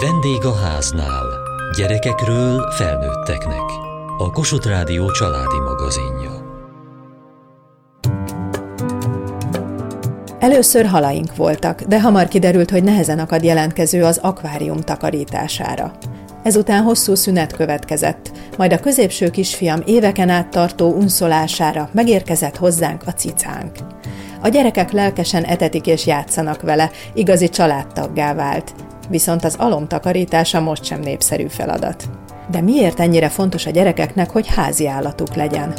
Vendég a háznál. Gyerekekről felnőtteknek. A Kossuth Rádió családi magazinja. Először halaink voltak, de hamar kiderült, hogy nehezen akad jelentkező az akvárium takarítására. Ezután hosszú szünet következett, majd a középső kisfiam éveken át tartó unszolására megérkezett hozzánk a cicánk. A gyerekek lelkesen etetik és játszanak vele, igazi családtaggá vált. Viszont az alom takarítása most sem népszerű feladat. De miért ennyire fontos a gyerekeknek, hogy házi állatuk legyen?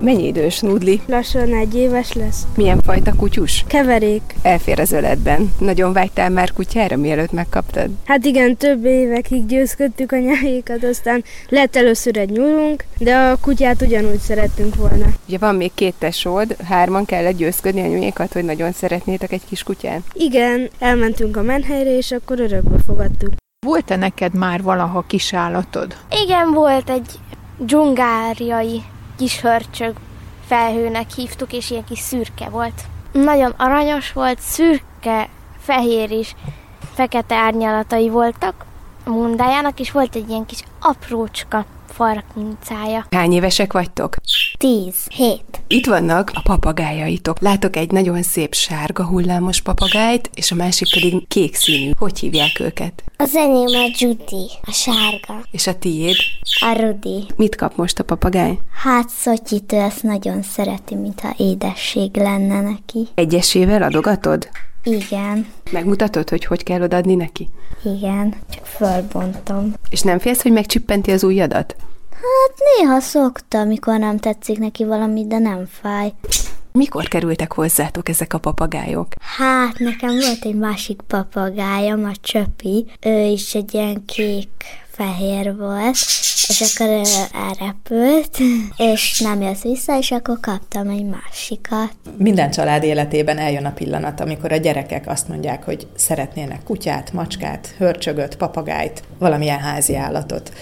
Mennyi idős Nudli? Lassan egy éves lesz. Milyen fajta kutyus? Keverék. Elfér az öletben. Nagyon vágytál már kutyára, mielőtt megkaptad? Hát igen, több évekig győzködtük a nyájékat, aztán lett először egy nyúlunk, de a kutyát ugyanúgy szerettünk volna. Ugye van még két tesód, hárman kellett győzködni a nyújékat, hogy nagyon szeretnétek egy kis kutyát? Igen, elmentünk a menhelyre, és akkor örökbe fogadtuk. Volt-e neked már valaha kisállatod? Igen, volt egy dzsungáriai kis hörcsög felhőnek hívtuk, és ilyen kis szürke volt. Nagyon aranyos volt, szürke, fehér is, fekete árnyalatai voltak a mundájának, és volt egy ilyen kis aprócska farkmincája. Hány évesek vagytok? Tíz, hét. Itt vannak a papagájaitok. Látok egy nagyon szép sárga hullámos papagájt, és a másik pedig kék színű. Hogy hívják őket? Az enyém a Judy, a sárga. És a tiéd? A Rudi. Mit kap most a papagáj? Hát Szotyitő ezt nagyon szereti, mintha édesség lenne neki. Egyesével adogatod? Igen, Megmutatod, hogy hogy kell odaadni neki? igen, csak fölbontom. És nem félsz, hogy megcsippenti az ujjadat? Hát néha szokta, amikor nem tetszik neki valami, de nem fáj. Mikor kerültek hozzátok ezek a papagájok? Hát nekem volt egy másik papagájam, a Csöpi. Ő is egy ilyen kék fehér volt, és akkor ő elrepült, és nem jött vissza, és akkor kaptam egy másikat. Minden család életében eljön a pillanat, amikor a gyerekek azt mondják, hogy szeretnének kutyát, macskát, hörcsögöt, papagájt, valamilyen házi állatot.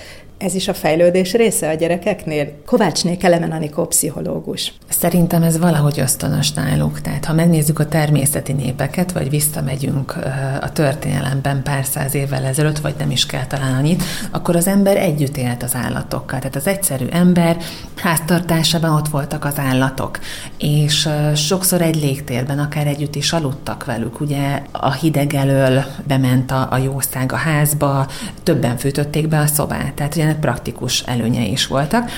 Ez is a fejlődés része a gyerekeknél? Kovácsné Kelemen Anikó pszichológus. Szerintem ez valahogy ösztönös náluk. Tehát ha megnézzük a természeti népeket, vagy visszamegyünk a történelemben pár száz évvel ezelőtt, vagy nem is kell talán annyit, akkor az ember együtt élt az állatokkal. Tehát az egyszerű ember háztartásában ott voltak az állatok. És sokszor egy légtérben akár együtt is aludtak velük. Ugye a hideg elől bement a, a jószág a házba, többen fűtötték be a szobát. Tehát ugye praktikus előnyei is voltak.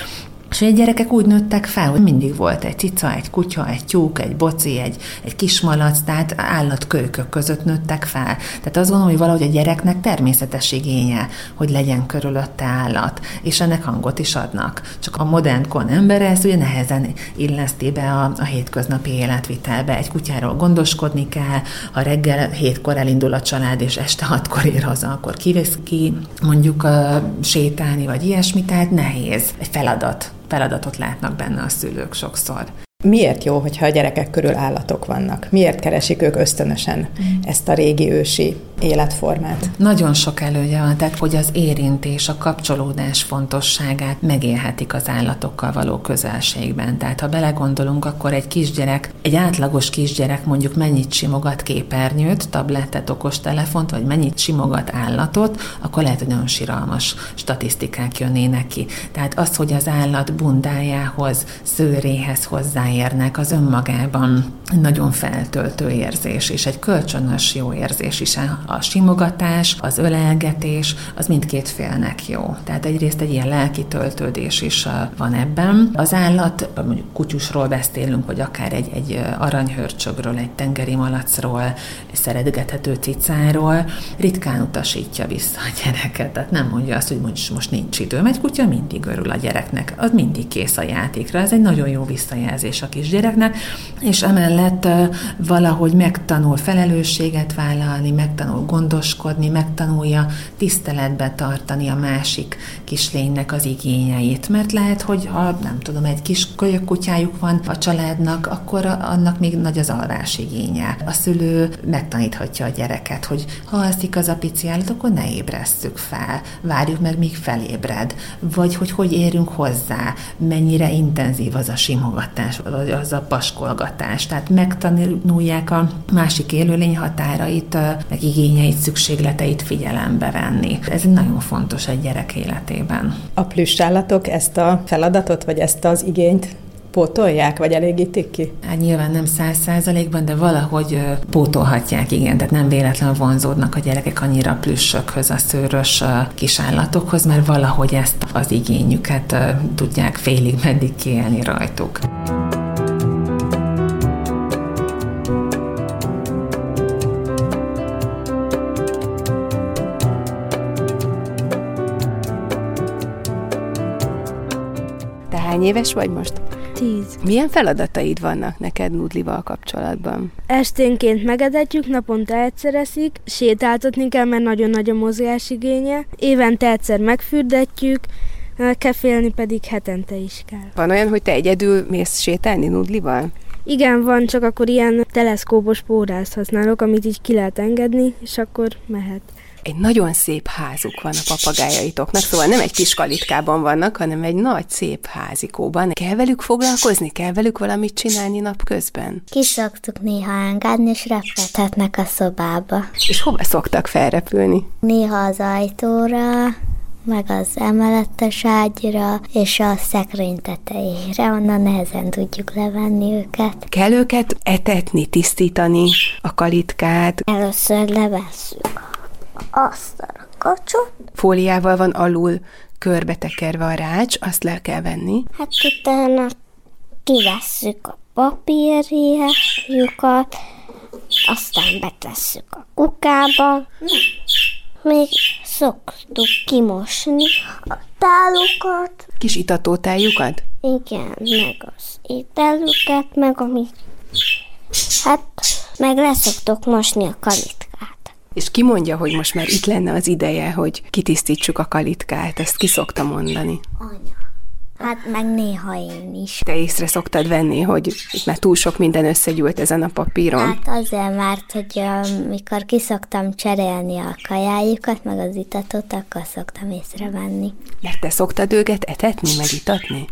A gyerekek úgy nőttek fel, hogy mindig volt egy cica, egy kutya, egy tyúk, egy boci, egy, egy kismalac, tehát állatkölykök között nőttek fel. Tehát azt gondolom, hogy valahogy a gyereknek természetes igénye, hogy legyen körülötte állat, és ennek hangot is adnak. Csak a modern kon ember ezt ugye nehezen illeszti be a, a hétköznapi életvitelbe. Egy kutyáról gondoskodni kell, ha reggel hétkor elindul a család, és este hatkor ér haza, akkor kivisz ki mondjuk uh, sétálni, vagy ilyesmi, tehát nehéz. Egy feladat feladatot látnak benne a szülők sokszor. Miért jó, hogyha a gyerekek körül állatok vannak? Miért keresik ők ösztönösen ezt a régi ősi életformát? Nagyon sok előnye van, tehát hogy az érintés, a kapcsolódás fontosságát megélhetik az állatokkal való közelségben. Tehát ha belegondolunk, akkor egy kisgyerek, egy átlagos kisgyerek mondjuk mennyit simogat képernyőt, tabletet, okostelefont, vagy mennyit simogat állatot, akkor lehet, hogy nagyon siralmas statisztikák jönnének ki. Tehát az, hogy az állat bundájához, szőréhez hozzáérnek, az önmagában nagyon feltöltő érzés, és egy kölcsönös jó érzés is a simogatás, az ölelgetés, az mindkét félnek jó. Tehát egyrészt egy ilyen lelki töltődés is van ebben. Az állat, mondjuk kutyusról beszélünk, vagy akár egy, egy aranyhörcsögről, egy tengeri malacról, egy szeretgethető cicáról, ritkán utasítja vissza a gyereket. Tehát nem mondja azt, hogy most, most nincs időm. Egy kutya mindig örül a gyereknek, az mindig kész a játékra. Ez egy nagyon jó visszajelzés a kisgyereknek, és emellett valahogy megtanul felelősséget vállalni, megtanul gondoskodni, megtanulja tiszteletbe tartani a másik kislénynek az igényeit. Mert lehet, hogy ha nem tudom, egy kis kölyök kutyájuk van a családnak, akkor annak még nagy az alvás igénye. A szülő megtaníthatja a gyereket, hogy ha alszik az a pici állat, akkor ne ébresszük fel, várjuk meg, míg felébred. Vagy hogy hogy érünk hozzá, mennyire intenzív az a simogatás, vagy az a paskolgatás. Tehát megtanulják a másik élőlény korhatárait, meg igényeit, szükségleteit figyelembe venni. Ez nagyon fontos egy gyerek életében. A plüssállatok ezt a feladatot, vagy ezt az igényt pótolják, vagy elégítik ki? Hát nyilván nem száz százalékban, de valahogy pótolhatják, igen. Tehát nem véletlenül vonzódnak a gyerekek annyira plüssökhöz, a szőrös kisállatokhoz, mert valahogy ezt az igényüket tudják félig meddig kielni rajtuk. Hány éves vagy most? Tíz. Milyen feladataid vannak neked Nudlival kapcsolatban? Esténként megedetjük, naponta egyszer eszik, sétáltatni kell, mert nagyon nagy a mozgásigénye. Évente egyszer megfürdetjük, kefélni pedig hetente is kell. Van olyan, hogy te egyedül mész sétálni Nudlival? Igen, van, csak akkor ilyen teleszkópos pórázt használok, amit így ki lehet engedni, és akkor mehet egy nagyon szép házuk van a papagájaitoknak, szóval nem egy kis kalitkában vannak, hanem egy nagy szép házikóban. Kell velük foglalkozni? Kell velük valamit csinálni napközben? Ki szoktuk néha engedni, és repkedhetnek a szobába. És hova szoktak felrepülni? Néha az ajtóra, meg az emeletes ágyra, és a szekrény tetejére, onnan nehezen tudjuk levenni őket. Kell őket etetni, tisztítani a kalitkát? Először levesszük azt a kacsot. Fóliával van alul körbetekerve a rács, azt le kell venni. Hát utána kivesszük a papírjukat, aztán betesszük a kukába. Még szoktuk kimosni a tálukat. Kis itatótájukat? Igen, meg az ételüket, meg amit... Hát, meg leszoktok mosni a kalitkát. És ki mondja, hogy most már itt lenne az ideje, hogy kitisztítsuk a kalitkát? Ezt ki szokta mondani? Anya. Hát meg néha én is. Te észre szoktad venni, hogy itt már túl sok minden összegyűlt ezen a papíron? Hát azért, mert hogy mikor kiszoktam cserélni a kajájukat, meg az itatot, akkor szoktam észrevenni. Mert te szoktad őket etetni, meg itatni?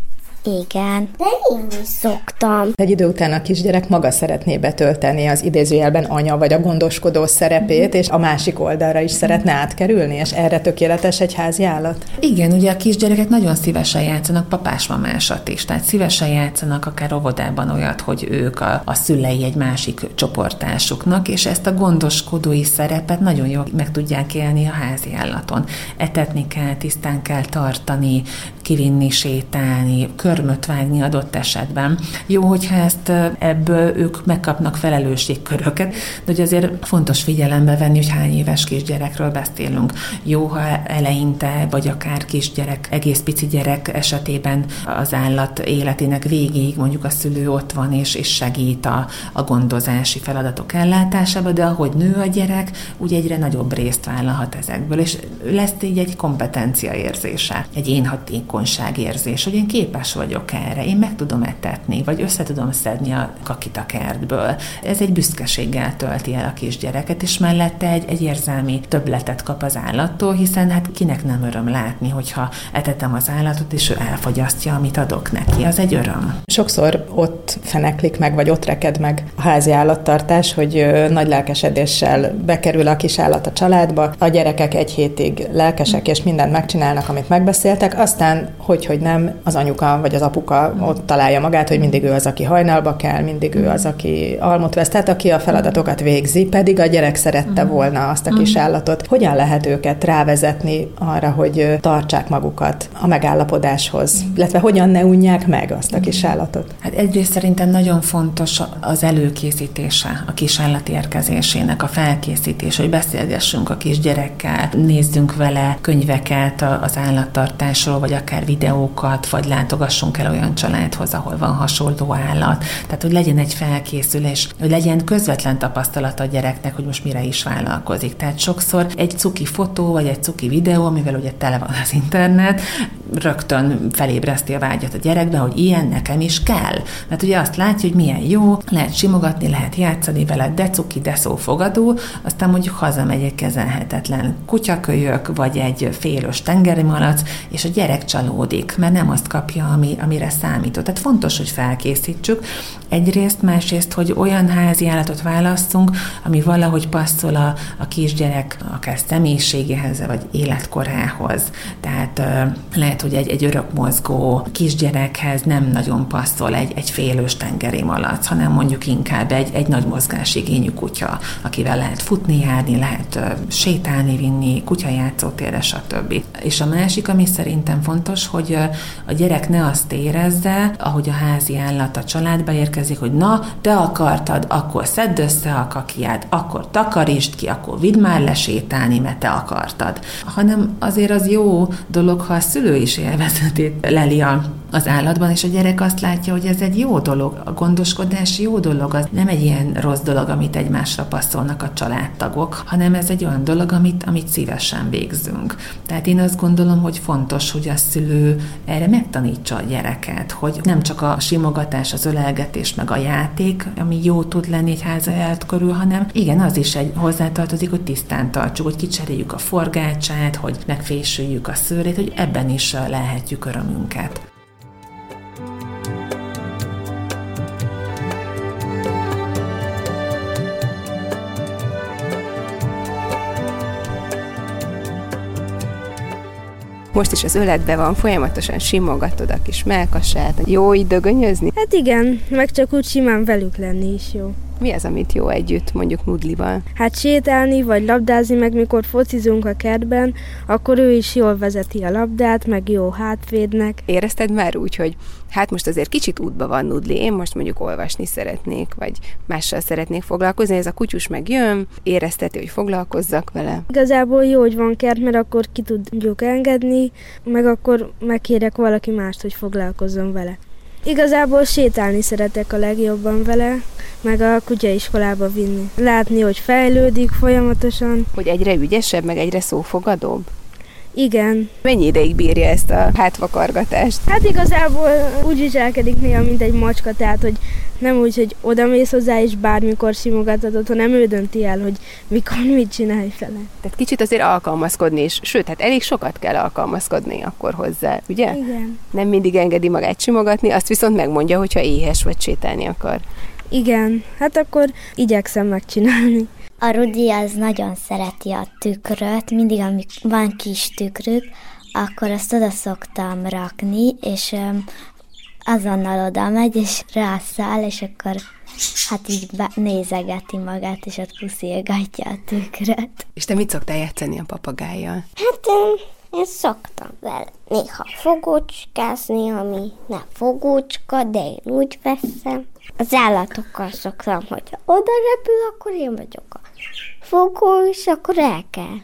Igen, de én is szoktam. Egy idő után a kisgyerek maga szeretné betölteni az idézőjelben anya vagy a gondoskodó szerepét, és a másik oldalra is szeretne átkerülni, és erre tökéletes egy házi állat? Igen, ugye a kisgyerekek nagyon szívesen játszanak papás-mamásat is, tehát szívesen játszanak akár óvodában olyat, hogy ők a, a szülei egy másik csoportásuknak, és ezt a gondoskodói szerepet nagyon jól meg tudják élni a házi állaton. Etetni kell, tisztán kell tartani, kivinni, sétálni, körmöt vágni adott esetben. Jó, hogyha ezt ebből ők megkapnak felelősségköröket, de hogy azért fontos figyelembe venni, hogy hány éves kisgyerekről beszélünk. Jó, ha eleinte, vagy akár kisgyerek, egész pici gyerek esetében az állat életének végéig mondjuk a szülő ott van és, és segít a, a gondozási feladatok ellátásába, de ahogy nő a gyerek, úgy egyre nagyobb részt vállalhat ezekből, és lesz így egy kompetencia érzése, egy én hatékonyság érzés, hogy én képes vagyok erre, én meg tudom etetni, vagy össze tudom szedni a kakit a kertből. Ez egy büszkeséggel tölti el a kisgyereket, és mellette egy, egy érzelmi többletet kap az állattól, hiszen hát kinek nem öröm látni, hogyha etetem az állatot, és ő elfogyasztja, amit adok neki. Az egy öröm. Sokszor ott feneklik meg, vagy ott reked meg a házi állattartás, hogy nagy lelkesedéssel bekerül a kis állat a családba, a gyerekek egy hétig lelkesek, és mindent megcsinálnak, amit megbeszéltek, aztán, hogy, hogy nem, az anyuka vagy az apuka ott találja magát, hogy mindig ő az, aki hajnalba kell, mindig ő az, aki almot vesz, tehát aki a feladatokat végzi, pedig a gyerek szerette uh-huh. volna azt a kis uh-huh. állatot. Hogyan lehet őket rávezetni arra, hogy tartsák magukat a megállapodáshoz, uh-huh. illetve hogyan ne unják meg azt a kis állatot? Hát egyrészt szerintem nagyon fontos az előkészítése a kis állat érkezésének, a felkészítés, hogy beszélgessünk a kis gyerekkel, nézzünk vele könyveket az állattartásról, vagy akár videókat, vagy látogassunk el olyan családhoz, ahol van hasonló állat. Tehát, hogy legyen egy felkészülés, hogy legyen közvetlen tapasztalat a gyereknek, hogy most mire is vállalkozik. Tehát sokszor egy cuki fotó, vagy egy cuki videó, amivel ugye tele van az internet, rögtön felébreszti a vágyat a gyerekbe, hogy ilyen nekem is kell. Mert ugye azt látja, hogy milyen jó, lehet simogatni, lehet játszani vele, de cuki, de szófogadó, aztán mondjuk hazamegy egy kezelhetetlen kutyakölyök, vagy egy félös tengeri malac, és a gyerek csalódik, mert nem azt kapja, ami, amire számított. Tehát fontos, hogy felkészítsük. Egyrészt, másrészt, hogy olyan házi állatot választunk, ami valahogy passzol a, a kisgyerek akár személyiségéhez, vagy életkorához. Tehát lehet, hogy egy, egy örökmozgó kisgyerekhez nem nagyon passzol egy, egy félős tengeri malac, hanem mondjuk inkább egy, egy nagy mozgásigényű kutya, akivel lehet futni, járni, lehet sétálni, vinni, kutyajátszótérre, stb. És a másik, ami szerintem fontos, hogy a gyerek ne azt érezze, ahogy a házi állat a családba érkezik, hogy na, te akartad, akkor szedd össze a kakiát, akkor takarítsd ki, akkor vidd már lesétálni, mert te akartad. Hanem azért az jó dolog, ha a szülő is élvezetét leli a az állatban, és a gyerek azt látja, hogy ez egy jó dolog, a gondoskodás jó dolog, az nem egy ilyen rossz dolog, amit egymásra passzolnak a családtagok, hanem ez egy olyan dolog, amit, amit szívesen végzünk. Tehát én azt gondolom, hogy fontos, hogy a szülő erre megtanítsa a gyereket, hogy nem csak a simogatás, az ölelgetés, meg a játék, ami jó tud lenni egy házajárat körül, hanem igen, az is egy hozzátartozik, hogy tisztán tartsuk, hogy kicseréljük a forgácsát, hogy megfésüljük a szőrét, hogy ebben is lehetjük örömünket. Most is az öletbe van, folyamatosan simogatod a kis melkasát. Jó idögönyözni? Hát igen, meg csak úgy simán velük lenni is jó. Mi az, amit jó együtt, mondjuk Nudlival? Hát sétálni, vagy labdázni, meg mikor focizunk a kertben, akkor ő is jól vezeti a labdát, meg jó hátvédnek. Érezted már úgy, hogy hát most azért kicsit útba van Nudli, én most mondjuk olvasni szeretnék, vagy mással szeretnék foglalkozni, ez a kutyus meg jön, érezteti, hogy foglalkozzak vele. Igazából jó, hogy van kert, mert akkor ki tudjuk engedni, meg akkor megkérek valaki mást, hogy foglalkozzon vele. Igazából sétálni szeretek a legjobban vele, meg a kutyaiskolába vinni. Látni, hogy fejlődik folyamatosan. Hogy egyre ügyesebb, meg egyre szófogadóbb? Igen. Mennyi ideig bírja ezt a hátvakargatást? Hát igazából úgy viselkedik néha, mint egy macska, tehát hogy nem úgy, hogy oda mész hozzá, és bármikor simogathatod, hanem ő dönti el, hogy mikor mit csinálj fele. Tehát kicsit azért alkalmazkodni is, sőt, hát elég sokat kell alkalmazkodni akkor hozzá, ugye? Igen. Nem mindig engedi magát simogatni, azt viszont megmondja, hogyha éhes vagy sétálni akar. Igen, hát akkor igyekszem megcsinálni. A Rudi az nagyon szereti a tükröt, mindig amik van kis tükrük, akkor azt oda szoktam rakni, és azonnal oda megy, és rászáll, és akkor hát így be- nézegeti magát, és ott puszilgatja a tükröt. És te mit szoktál játszani a papagájjal? Hát én szoktam vele néha fogócskázni, ami nem fogócska, de én úgy veszem. Az állatokkal szoktam, hogyha oda repül, akkor én vagyok a fogó, és akkor el kell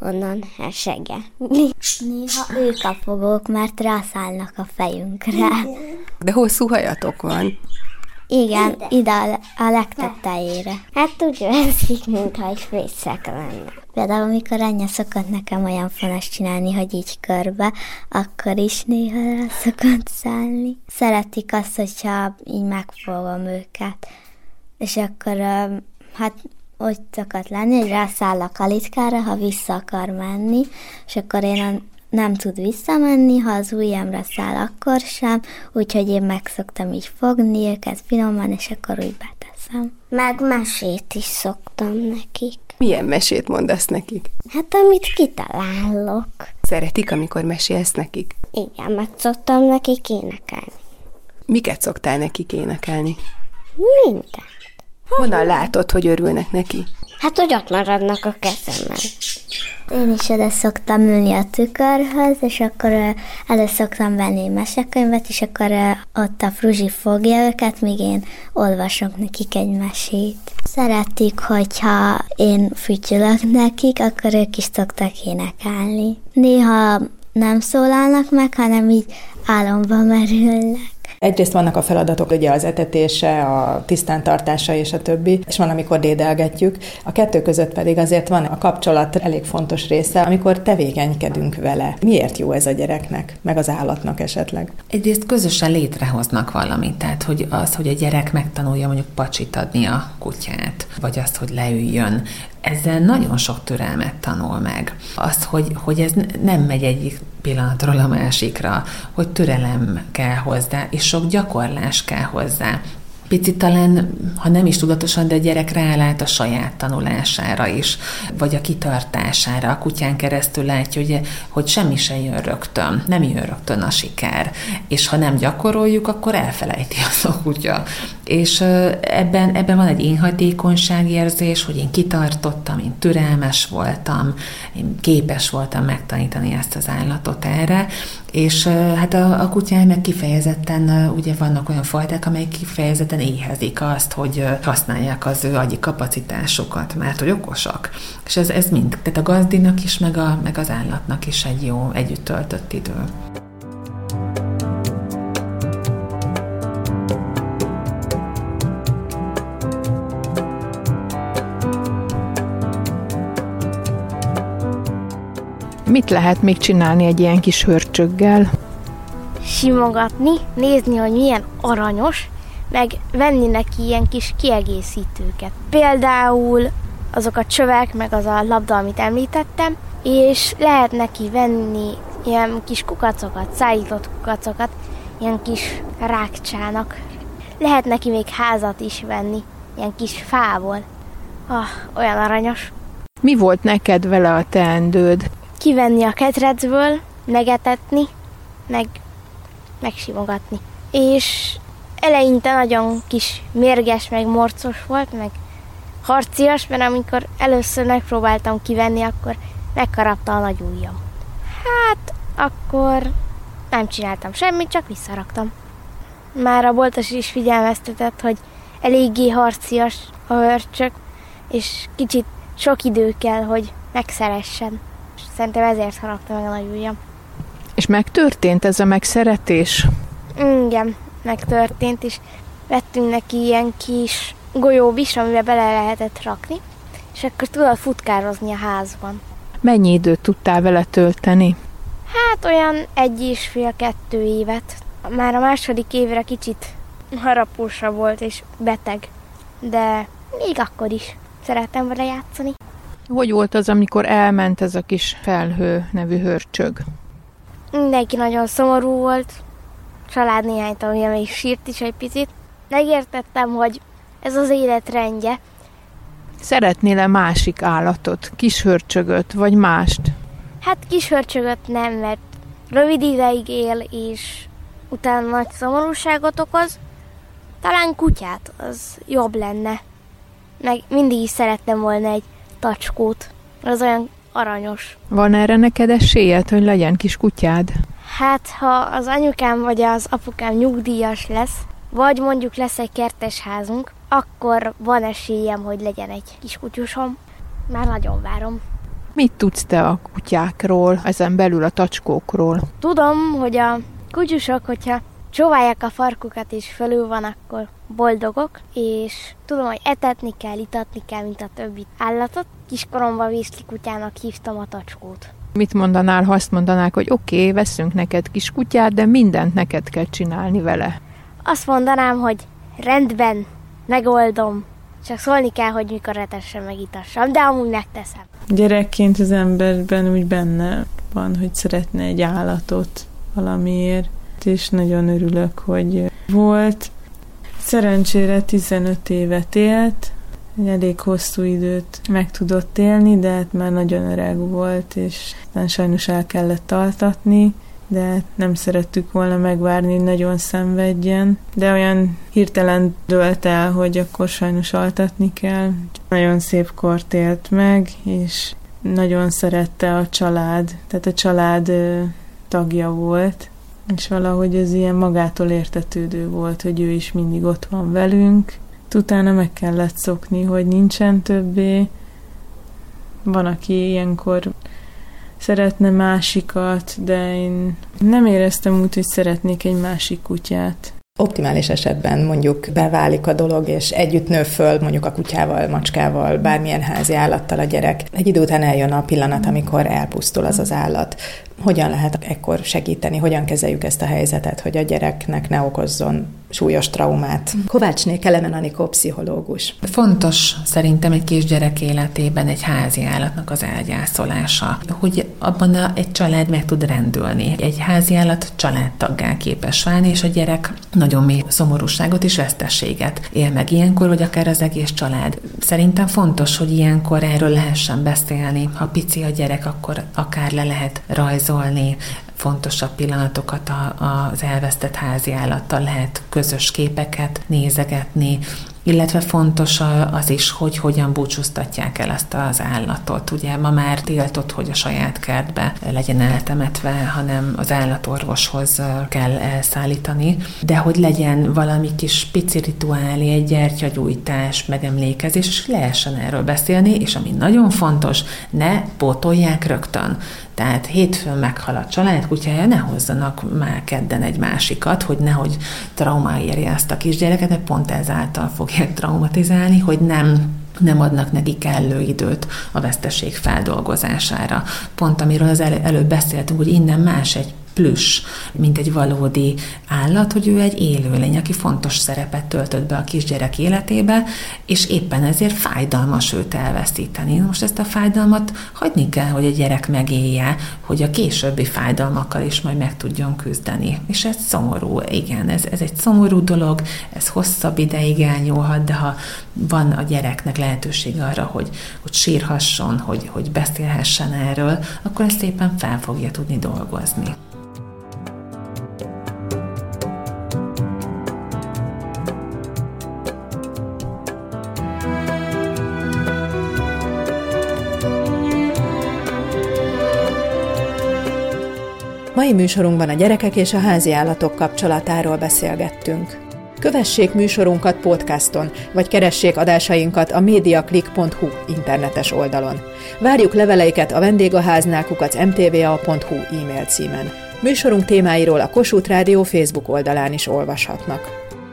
onnan elsegetni. Néha ők a fogók, mert rászállnak a fejünkre. De hosszú hajatok van. Igen, ide a, a legtetejére. Hát úgy veszik, mintha egy fészek lenne. Például, amikor anyja szokott nekem olyan fonas csinálni, hogy így körbe, akkor is néha rá szokott szállni. Szeretik azt, hogyha így megfogom őket. És akkor hát úgy szokott lenni, hogy rászáll a kalitkára, ha vissza akar menni, és akkor én nem tud visszamenni, ha az ujjamra száll, akkor sem, úgyhogy én meg szoktam így fogni őket finoman, és akkor úgy beteszem. Meg mesét is szoktam nekik. Milyen mesét mondasz nekik? Hát amit kitalálok. Szeretik, amikor mesélsz nekik? Igen, meg szoktam nekik énekelni. Miket szoktál nekik énekelni? Minden. Honnan látod, hogy örülnek neki? Hát, hogy ott maradnak a kezemben. Én is oda szoktam ülni a tükörhöz, és akkor elő szoktam venni mesekönyvet, és akkor ott a Fruzsi fogja őket, míg én olvasok nekik egy mesét. Szeretik, hogyha én fütyülök nekik, akkor ők is szoktak énekelni. Néha nem szólalnak meg, hanem így álomba merülnek. Egyrészt vannak a feladatok, ugye az etetése, a tisztántartása és a többi, és van, amikor dédelgetjük. A kettő között pedig azért van a kapcsolat elég fontos része, amikor tevékenykedünk vele. Miért jó ez a gyereknek, meg az állatnak esetleg? Egyrészt közösen létrehoznak valamit, tehát hogy az, hogy a gyerek megtanulja mondjuk pacsit adni a kutyát, vagy azt, hogy leüljön, ezzel nagyon sok türelmet tanul meg. Az, hogy, hogy ez nem megy egyik pillanatról a másikra, hogy türelem kell hozzá, és sok gyakorlás kell hozzá picit talán, ha nem is tudatosan, de a gyerek rálát a saját tanulására is, vagy a kitartására. A kutyán keresztül látja, hogy, hogy semmi se jön rögtön, nem jön rögtön a siker. És ha nem gyakoroljuk, akkor elfelejti az a kutya. És ebben, ebben van egy érzés, hogy én kitartottam, én türelmes voltam, én képes voltam megtanítani ezt az állatot erre, és hát a, a kutyák meg kifejezetten, ugye vannak olyan fajták, amelyek kifejezetten éhezik azt, hogy használják az ő agyi kapacitásokat, mert hogy okosak. És ez, ez mind, tehát a gazdinak is, meg, a, meg az állatnak is egy jó együtt töltött idő. Mit lehet még csinálni egy ilyen kis hörcsöggel? Simogatni, nézni, hogy milyen aranyos, meg venni neki ilyen kis kiegészítőket. Például azok a csövek, meg az a labda, amit említettem, és lehet neki venni ilyen kis kukacokat, szállított kukacokat, ilyen kis rákcsának. Lehet neki még házat is venni, ilyen kis fából. Ah, olyan aranyos. Mi volt neked vele a teendőd? Kivenni a ketrecből, megetetni, meg megsimogatni. És eleinte nagyon kis mérges, meg morcos volt, meg harcias, mert amikor először megpróbáltam kivenni, akkor megkarapta a nagy ujjam. Hát, akkor nem csináltam semmit, csak visszaraktam. Már a boltos is figyelmeztetett, hogy eléggé harcias a hörcsök, és kicsit sok idő kell, hogy megszeressen. Szerintem ezért harapta meg a nagy ujjam. És megtörtént ez a megszeretés? Igen, megtörtént, és vettünk neki ilyen kis golyóbis, amivel bele lehetett rakni, és akkor tudott futkározni a házban. Mennyi időt tudtál vele tölteni? Hát olyan egy és fél-kettő évet. Már a második évre kicsit harapósa volt és beteg, de még akkor is szerettem vele játszani. Hogy volt az, amikor elment ez a kis felhő nevű hörcsög? Mindenki nagyon szomorú volt, család néhány tagja még sírt is egy picit. Megértettem, hogy ez az élet rendje. Szeretnél-e másik állatot, kis hörcsögöt, vagy mást? Hát kis hörcsögöt nem, mert rövid ideig él, és utána nagy szomorúságot okoz. Talán kutyát, az jobb lenne. Meg mindig is szerettem volna egy tacskót. Az olyan aranyos. Van erre neked esélyed, hogy legyen kis kutyád? Hát, ha az anyukám vagy az apukám nyugdíjas lesz, vagy mondjuk lesz egy kertes házunk, akkor van esélyem, hogy legyen egy kis kutyusom. Már nagyon várom. Mit tudsz te a kutyákról, ezen belül a tacskókról? Tudom, hogy a kutyusok, hogyha csóválják a farkukat és fölül van, akkor boldogok, és tudom, hogy etetni kell, itatni kell, mint a többi állatot. Kiskoromban Vészli kutyának hívtam a tacskót. Mit mondanál, ha azt mondanák, hogy oké, okay, veszünk neked kis kutyát, de mindent neked kell csinálni vele? Azt mondanám, hogy rendben, megoldom, csak szólni kell, hogy mikor etessem, meg itassam, de amúgy megteszem. Gyerekként az emberben úgy benne van, hogy szeretne egy állatot valamiért, és nagyon örülök, hogy volt. Szerencsére 15 évet élt, elég hosszú időt meg tudott élni, de hát már nagyon öreg volt, és sajnos el kellett altatni, de nem szerettük volna megvárni, hogy nagyon szenvedjen. De olyan hirtelen dölt el, hogy akkor sajnos altatni kell. Nagyon szép kort élt meg, és nagyon szerette a család, tehát a család tagja volt, és valahogy ez ilyen magától értetődő volt, hogy ő is mindig ott van velünk. Utána meg kellett szokni, hogy nincsen többé. Van, aki ilyenkor szeretne másikat, de én nem éreztem úgy, hogy szeretnék egy másik kutyát. Optimális esetben mondjuk beválik a dolog, és együtt nő föl mondjuk a kutyával, macskával, bármilyen házi állattal a gyerek. Egy idő után eljön a pillanat, amikor elpusztul az az állat hogyan lehet ekkor segíteni, hogyan kezeljük ezt a helyzetet, hogy a gyereknek ne okozzon súlyos traumát. Kovácsné Kelemen Anikó, pszichológus. Fontos szerintem egy kisgyerek életében egy házi állatnak az elgyászolása, hogy abban a, egy család meg tud rendülni. Egy házi állat családtaggá képes válni, és a gyerek nagyon mély szomorúságot és vesztességet él meg ilyenkor, vagy akár az egész család. Szerintem fontos, hogy ilyenkor erről lehessen beszélni. Ha pici a gyerek, akkor akár le lehet rajz rajzolni, fontosabb pillanatokat az elvesztett házi lehet közös képeket nézegetni, illetve fontos az is, hogy hogyan búcsúztatják el ezt az állatot. Ugye ma már tiltott, hogy a saját kertbe legyen eltemetve, hanem az állatorvoshoz kell elszállítani, de hogy legyen valami kis pici rituálé, egy gyertyagyújtás, megemlékezés, és lehessen erről beszélni, és ami nagyon fontos, ne pótolják rögtön. Tehát hétfőn meghal a család kutyája, ne hozzanak már kedden egy másikat, hogy nehogy traumá érje ezt a kisgyereket, mert pont ezáltal fogják traumatizálni, hogy nem nem adnak neki kellő időt a veszteség feldolgozására. Pont amiről az el, előbb beszéltünk, hogy innen más egy plüss, mint egy valódi állat, hogy ő egy élőlény, aki fontos szerepet töltött be a kisgyerek életébe, és éppen ezért fájdalmas őt elveszíteni. Most ezt a fájdalmat hagyni kell, hogy a gyerek megélje, hogy a későbbi fájdalmakkal is majd meg tudjon küzdeni. És ez szomorú, igen, ez, ez egy szomorú dolog, ez hosszabb ideig elnyúlhat, de ha van a gyereknek lehetőség arra, hogy, hogy sírhasson, hogy, hogy beszélhessen erről, akkor ezt szépen fel fogja tudni dolgozni. Mai műsorunkban a gyerekek és a házi állatok kapcsolatáról beszélgettünk. Kövessék műsorunkat podcaston, vagy keressék adásainkat a mediaclick.hu internetes oldalon. Várjuk leveleiket a vendégháznál kukac mtva.hu e-mail címen. Műsorunk témáiról a Kossuth Rádió Facebook oldalán is olvashatnak.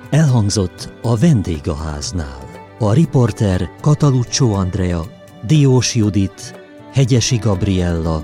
Elhangzott a vendégháznál. A riporter Kataluccio Andrea, Diós Judit, Hegyesi Gabriella,